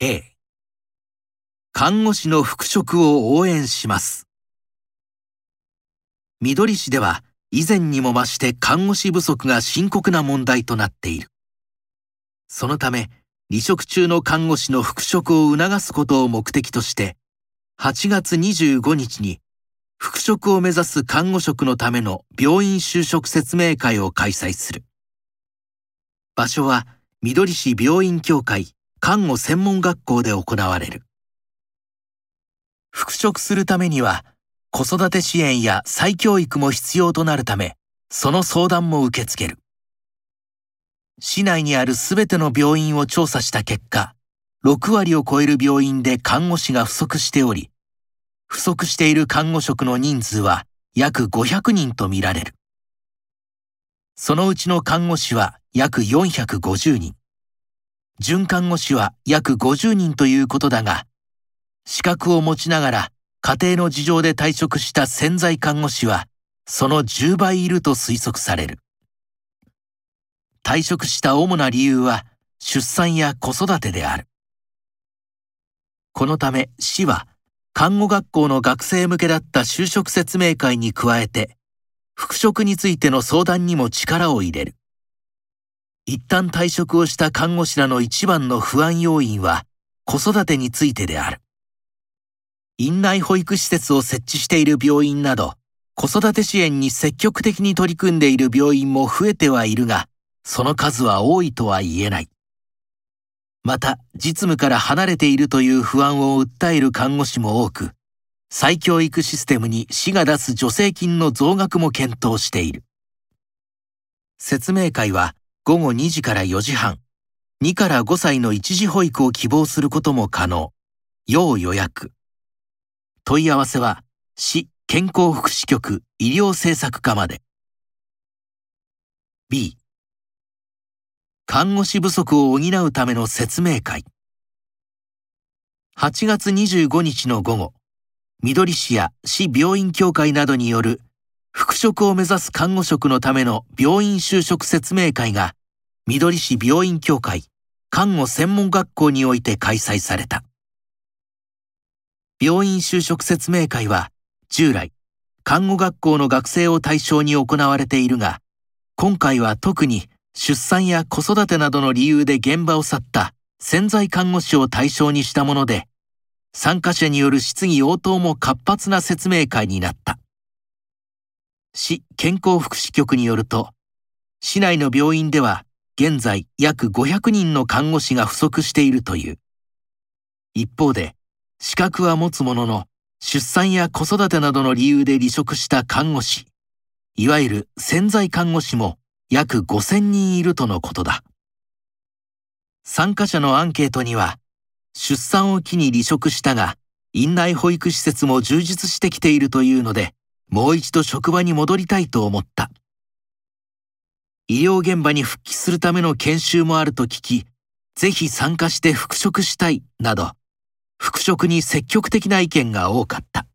A 看護師の復職を応援します。緑市では以前にも増して看護師不足が深刻な問題となっている。そのため、離職中の看護師の復職を促すことを目的として、8月25日に復職を目指す看護職のための病院就職説明会を開催する。場所は緑市病院協会看護専門学校で行われる。復職するためには子育て支援や再教育も必要となるため、その相談も受け付ける。市内にあるすべての病院を調査した結果、6割を超える病院で看護師が不足しており、不足している看護職の人数は約500人とみられる。そのうちの看護師は約450人。准看護師は約50人ということだが、資格を持ちながら家庭の事情で退職した潜在看護師はその10倍いると推測される。退職した主な理由は出産や子育てである。このため市は看護学校の学生向けだった就職説明会に加えて復職についての相談にも力を入れる。一旦退職をした看護師らの一番の不安要因は子育てについてである。院内保育施設を設置している病院など、子育て支援に積極的に取り組んでいる病院も増えてはいるが、その数は多いとは言えない。また、実務から離れているという不安を訴える看護師も多く、再教育システムに市が出す助成金の増額も検討している。説明会は午後2時から4時半、2から5歳の一時保育を希望することも可能。要予約。問い合わせは、市健康福祉局医療政策課まで。B、看護師不足を補うための説明会。8月25日の午後、緑市や市病院協会などによる復職を目指す看護職のための病院就職説明会が、緑市病院協会看護専門学校において開催された。病院就職説明会は従来看護学校の学生を対象に行われているが今回は特に出産や子育てなどの理由で現場を去った潜在看護師を対象にしたもので参加者による質疑応答も活発な説明会になった市健康福祉局によると市内の病院では現在約500人の看護師が不足しているという一方で資格は持つものの、出産や子育てなどの理由で離職した看護師、いわゆる潜在看護師も約5000人いるとのことだ。参加者のアンケートには、出産を機に離職したが、院内保育施設も充実してきているというので、もう一度職場に戻りたいと思った。医療現場に復帰するための研修もあると聞き、ぜひ参加して復職したい、など、復職に積極的な意見が多かった。